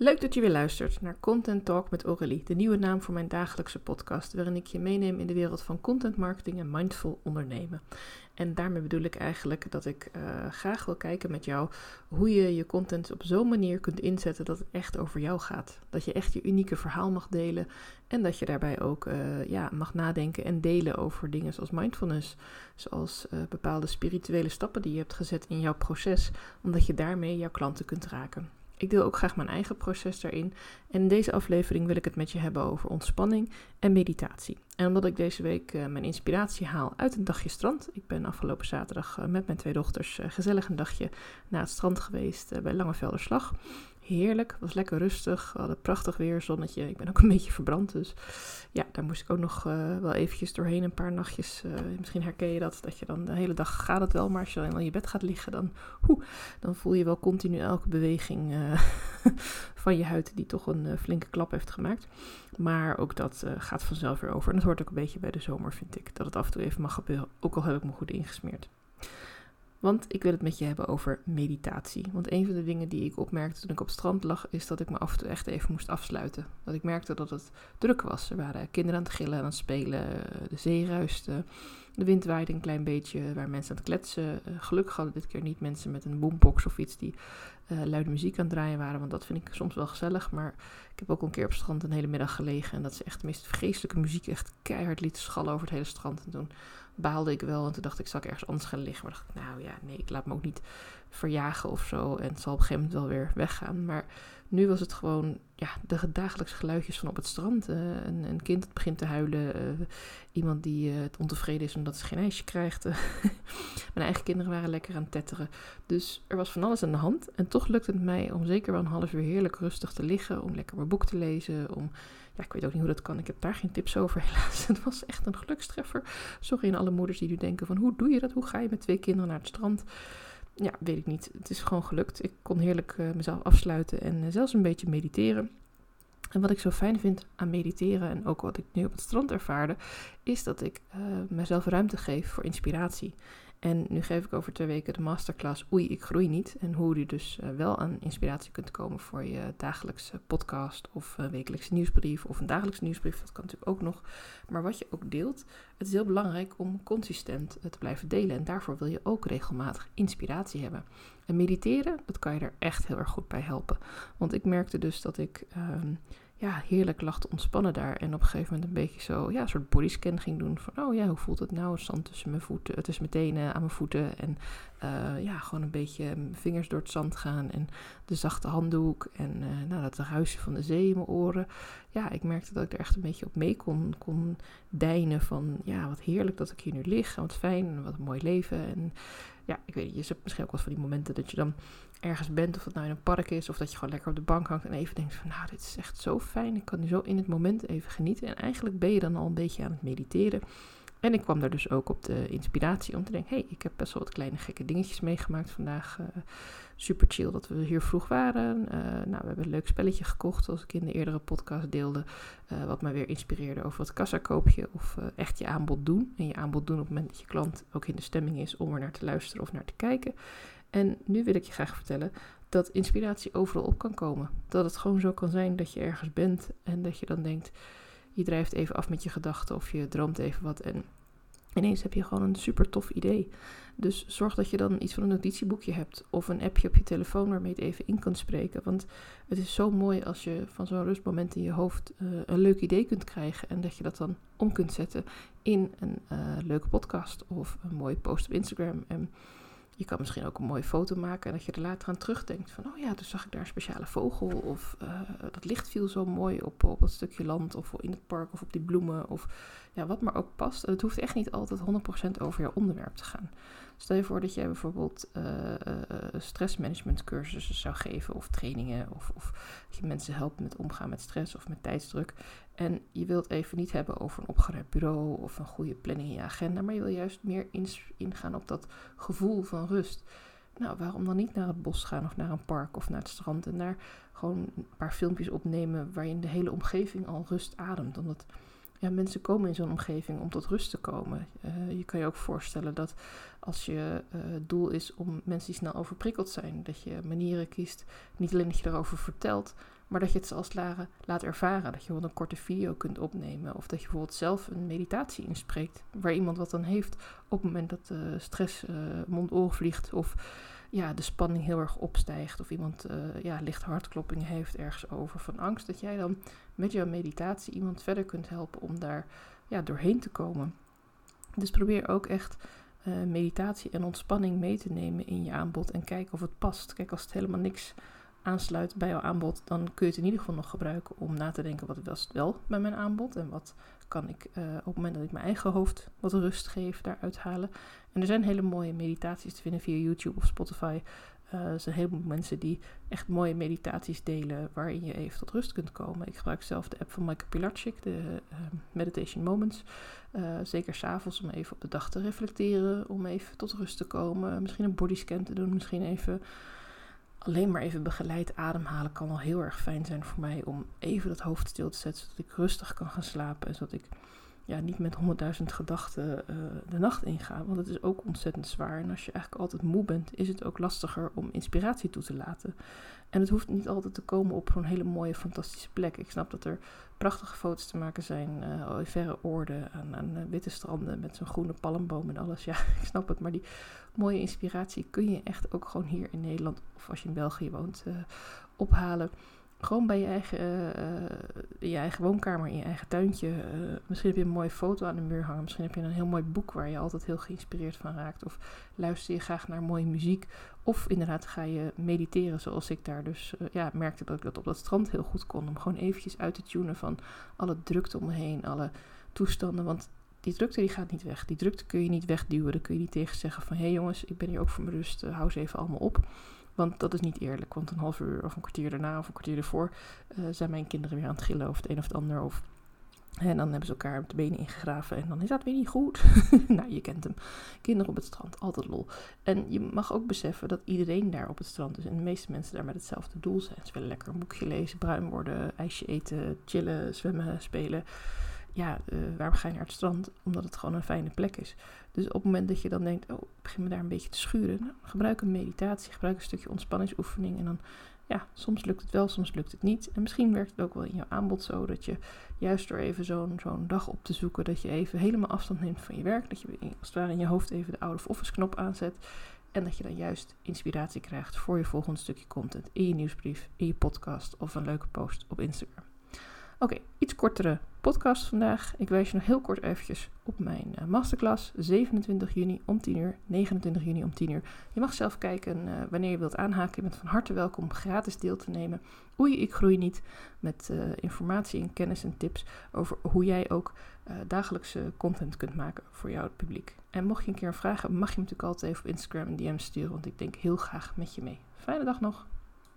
Leuk dat je weer luistert naar Content Talk met Aurélie, de nieuwe naam voor mijn dagelijkse podcast, waarin ik je meeneem in de wereld van content marketing en mindful ondernemen. En daarmee bedoel ik eigenlijk dat ik uh, graag wil kijken met jou hoe je je content op zo'n manier kunt inzetten dat het echt over jou gaat. Dat je echt je unieke verhaal mag delen en dat je daarbij ook uh, ja, mag nadenken en delen over dingen zoals mindfulness, zoals uh, bepaalde spirituele stappen die je hebt gezet in jouw proces, omdat je daarmee jouw klanten kunt raken. Ik deel ook graag mijn eigen proces daarin. En in deze aflevering wil ik het met je hebben over ontspanning en meditatie. En omdat ik deze week uh, mijn inspiratie haal uit een dagje strand. Ik ben afgelopen zaterdag uh, met mijn twee dochters uh, gezellig een dagje naar het strand geweest bij Langevelderslag heerlijk. Het was lekker rustig. We hadden prachtig weer, zonnetje. Ik ben ook een beetje verbrand. Dus ja, daar moest ik ook nog uh, wel eventjes doorheen. Een paar nachtjes. Uh, misschien herken je dat. Dat je dan de hele dag gaat het wel. Maar als je dan in je bed gaat liggen, dan, dan voel je wel continu elke beweging uh, van je huid. Die toch een flinke klap heeft gemaakt. Maar ook dat gaat vanzelf weer over. En dat hoort ook een beetje bij de zomer, vind ik. Dat het af en toe even mag gebeuren. Ook al heb ik me goed ingesmeerd. Want ik wil het met je hebben over meditatie. Want een van de dingen die ik opmerkte toen ik op het strand lag, is dat ik me af en toe echt even moest afsluiten. Dat ik merkte dat het druk was. Er waren kinderen aan het gillen, aan het spelen, de zee ruiste, de wind waaide een klein beetje, waar mensen aan het kletsen. Gelukkig hadden dit keer niet mensen met een boombox of iets die uh, luide muziek aan het draaien waren, want dat vind ik soms wel gezellig. Maar ik heb ook een keer op het strand een hele middag gelegen en dat ze echt de meest muziek echt keihard lieten schallen over het hele strand. En toen baalde ik wel. En toen dacht ik, zal ik ergens anders gaan liggen? Maar dacht ik, nou ja, nee, ik laat me ook niet verjagen of zo. En het zal op een gegeven moment wel weer weggaan. Maar nu was het gewoon ja, de dagelijkse geluidjes van op het strand. Uh, een, een, kind dat begint te huilen. Uh, iemand die uh, ontevreden is omdat ze geen ijsje krijgt. Mijn eigen kinderen waren lekker aan het tetteren. Dus er was van alles aan de hand. En toch lukte het mij om zeker wel een half uur heerlijk rustig te liggen. Om lekker mijn boek te lezen. Om ja, ik weet ook niet hoe dat kan. Ik heb daar geen tips over, helaas. Het was echt een gelukstreffer. Sorry aan alle moeders die nu denken van, hoe doe je dat? Hoe ga je met twee kinderen naar het strand? Ja, weet ik niet. Het is gewoon gelukt. Ik kon heerlijk uh, mezelf afsluiten en uh, zelfs een beetje mediteren. En wat ik zo fijn vind aan mediteren en ook wat ik nu op het strand ervaarde, is dat ik uh, mezelf ruimte geef voor inspiratie. En nu geef ik over twee weken de masterclass Oei, ik groei niet. En hoe je dus uh, wel aan inspiratie kunt komen voor je dagelijkse podcast of een wekelijkse nieuwsbrief of een dagelijkse nieuwsbrief. Dat kan natuurlijk ook nog. Maar wat je ook deelt, het is heel belangrijk om consistent te blijven delen. En daarvoor wil je ook regelmatig inspiratie hebben. En mediteren, dat kan je er echt heel erg goed bij helpen. Want ik merkte dus dat ik... Um, ja, heerlijk lag te ontspannen daar. En op een gegeven moment een beetje zo, ja, een soort bodyscan ging doen. Van, oh ja, hoe voelt het nou? Zand tussen mijn voeten, tussen mijn tenen aan mijn voeten. En uh, ja, gewoon een beetje vingers door het zand gaan. En de zachte handdoek. En uh, nou, dat ruisje van de zee in mijn oren. Ja, ik merkte dat ik er echt een beetje op mee kon, kon deinen. Van, ja, wat heerlijk dat ik hier nu lig. En wat fijn en wat een mooi leven. En ja, ik weet niet, je hebt misschien ook wel van die momenten dat je dan ergens bent, of het nou in een park is, of dat je gewoon lekker op de bank hangt en even denkt van, nou, dit is echt zo fijn, ik kan nu zo in het moment even genieten. En eigenlijk ben je dan al een beetje aan het mediteren. En ik kwam daar dus ook op de inspiratie om te denken, hey, ik heb best wel wat kleine gekke dingetjes meegemaakt vandaag. Uh, super chill dat we hier vroeg waren. Uh, nou, we hebben een leuk spelletje gekocht, zoals ik in de eerdere podcast deelde, uh, wat mij weer inspireerde over wat kassa koop of echt je aanbod doen. En je aanbod doen op het moment dat je klant ook in de stemming is om er naar te luisteren of naar te kijken. En nu wil ik je graag vertellen dat inspiratie overal op kan komen. Dat het gewoon zo kan zijn dat je ergens bent en dat je dan denkt, je drijft even af met je gedachten of je droomt even wat en ineens heb je gewoon een super tof idee. Dus zorg dat je dan iets van een notitieboekje hebt of een appje op je telefoon waarmee je het even in kunt spreken. Want het is zo mooi als je van zo'n rustmoment in je hoofd uh, een leuk idee kunt krijgen en dat je dat dan om kunt zetten in een uh, leuke podcast of een mooie post op Instagram. En je kan misschien ook een mooie foto maken en dat je er later aan terugdenkt van, oh ja, dus zag ik daar een speciale vogel of uh, dat licht viel zo mooi op, op dat stukje land of in het park of op die bloemen of ja, wat maar ook past. En het hoeft echt niet altijd 100% over je onderwerp te gaan. Stel je voor dat jij bijvoorbeeld uh, uh, stressmanagement cursussen zou geven of trainingen of, of dat je mensen helpt met omgaan met stress of met tijdsdruk. En je wilt even niet hebben over een opgeruimd bureau of een goede planning in je agenda, maar je wil juist meer ingaan op dat gevoel van rust. Nou, waarom dan niet naar het bos gaan of naar een park of naar het strand en daar gewoon een paar filmpjes opnemen waarin de hele omgeving al rust ademt. Omdat ja, mensen komen in zo'n omgeving om tot rust te komen. Uh, je kan je ook voorstellen dat als je uh, doel is om mensen die snel overprikkeld zijn, dat je manieren kiest, niet alleen dat je erover vertelt, maar dat je het als het laat ervaren. Dat je bijvoorbeeld een korte video kunt opnemen. Of dat je bijvoorbeeld zelf een meditatie inspreekt. Waar iemand wat dan heeft op het moment dat de stress uh, mond-oren vliegt. Of ja, de spanning heel erg opstijgt. Of iemand uh, ja, licht hartklopping heeft ergens over van angst. Dat jij dan met jouw meditatie iemand verder kunt helpen om daar ja, doorheen te komen. Dus probeer ook echt uh, meditatie en ontspanning mee te nemen in je aanbod. En kijk of het past. Kijk, als het helemaal niks aansluit bij jouw aanbod, dan kun je het in ieder geval nog gebruiken om na te denken wat was het wel bij mijn aanbod en wat kan ik uh, op het moment dat ik mijn eigen hoofd wat rust geef daaruit halen. En er zijn hele mooie meditaties te vinden via YouTube of Spotify. Uh, er zijn heel veel mensen die echt mooie meditaties delen waarin je even tot rust kunt komen. Ik gebruik zelf de app van Michael Pilarczyk, de uh, Meditation Moments. Uh, zeker s'avonds om even op de dag te reflecteren, om even tot rust te komen. Misschien een bodyscan te doen, misschien even alleen maar even begeleid ademhalen kan al heel erg fijn zijn voor mij om even dat hoofd stil te zetten, zodat ik rustig kan gaan slapen en zodat ik ja, niet met honderdduizend gedachten uh, de nacht inga. Want het is ook ontzettend zwaar. En als je eigenlijk altijd moe bent, is het ook lastiger om inspiratie toe te laten. En het hoeft niet altijd te komen op zo'n hele mooie, fantastische plek. Ik snap dat er prachtige foto's te maken zijn. Uh, verre oorden aan, aan uh, witte stranden met zo'n groene palmboom en alles. Ja, ik snap het. Maar die mooie inspiratie kun je echt ook gewoon hier in Nederland, of als je in België woont, ophalen gewoon bij je eigen, uh, in je eigen woonkamer, in je eigen tuintje. Uh, misschien heb je een mooie foto aan de muur hangen. Misschien heb je een heel mooi boek waar je altijd heel geïnspireerd van raakt. Of luister je graag naar mooie muziek. Of inderdaad ga je mediteren zoals ik daar dus ja, merkte dat ik dat op dat strand heel goed kon. Om gewoon eventjes uit te tunen van alle drukte om me heen, alle toestanden. Want die drukte die gaat niet weg. Die drukte kun je niet wegduwen. Daar kun je niet tegen zeggen van... hé hey jongens, ik ben hier ook voor mijn rust, hou ze even allemaal op. Want dat is niet eerlijk. Want een half uur of een kwartier daarna of een kwartier ervoor uh, zijn mijn kinderen weer aan het gillen of het een of het ander. Of, en dan hebben ze elkaar de benen ingegraven en dan is dat weer niet goed. nou, je kent hem. Kinderen op het strand, altijd lol. En je mag ook beseffen dat iedereen daar op het strand is. En de meeste mensen daar met hetzelfde doel zijn. Ze willen lekker een boekje lezen, bruin worden, ijsje eten, chillen, zwemmen, spelen ja, uh, waarom ga je naar het strand? Omdat het gewoon een fijne plek is. Dus op het moment dat je dan denkt, oh, ik begin me daar een beetje te schuren. Nou, gebruik een meditatie, gebruik een stukje ontspanningsoefening. En dan, ja, soms lukt het wel, soms lukt het niet. En misschien werkt het ook wel in jouw aanbod zo dat je juist door even zo'n zo'n dag op te zoeken, dat je even helemaal afstand neemt van je werk. Dat je als het ware in je hoofd even de out of office knop aanzet. En dat je dan juist inspiratie krijgt voor je volgende stukje content in je nieuwsbrief, in je podcast of een leuke post op Instagram. Oké, iets kortere podcast vandaag. Ik wijs je nog heel kort eventjes op mijn uh, masterclass. 27 juni om 10 uur, 29 juni om 10 uur. Je mag zelf kijken uh, wanneer je wilt aanhaken. Je bent van harte welkom gratis deel te nemen. Oei, ik groei niet. Met uh, informatie en kennis en tips over hoe jij ook dagelijkse content kunt maken voor jouw publiek. En mocht je een keer een mag je me natuurlijk altijd even op Instagram een DM sturen. Want ik denk heel graag met je mee. Fijne dag nog.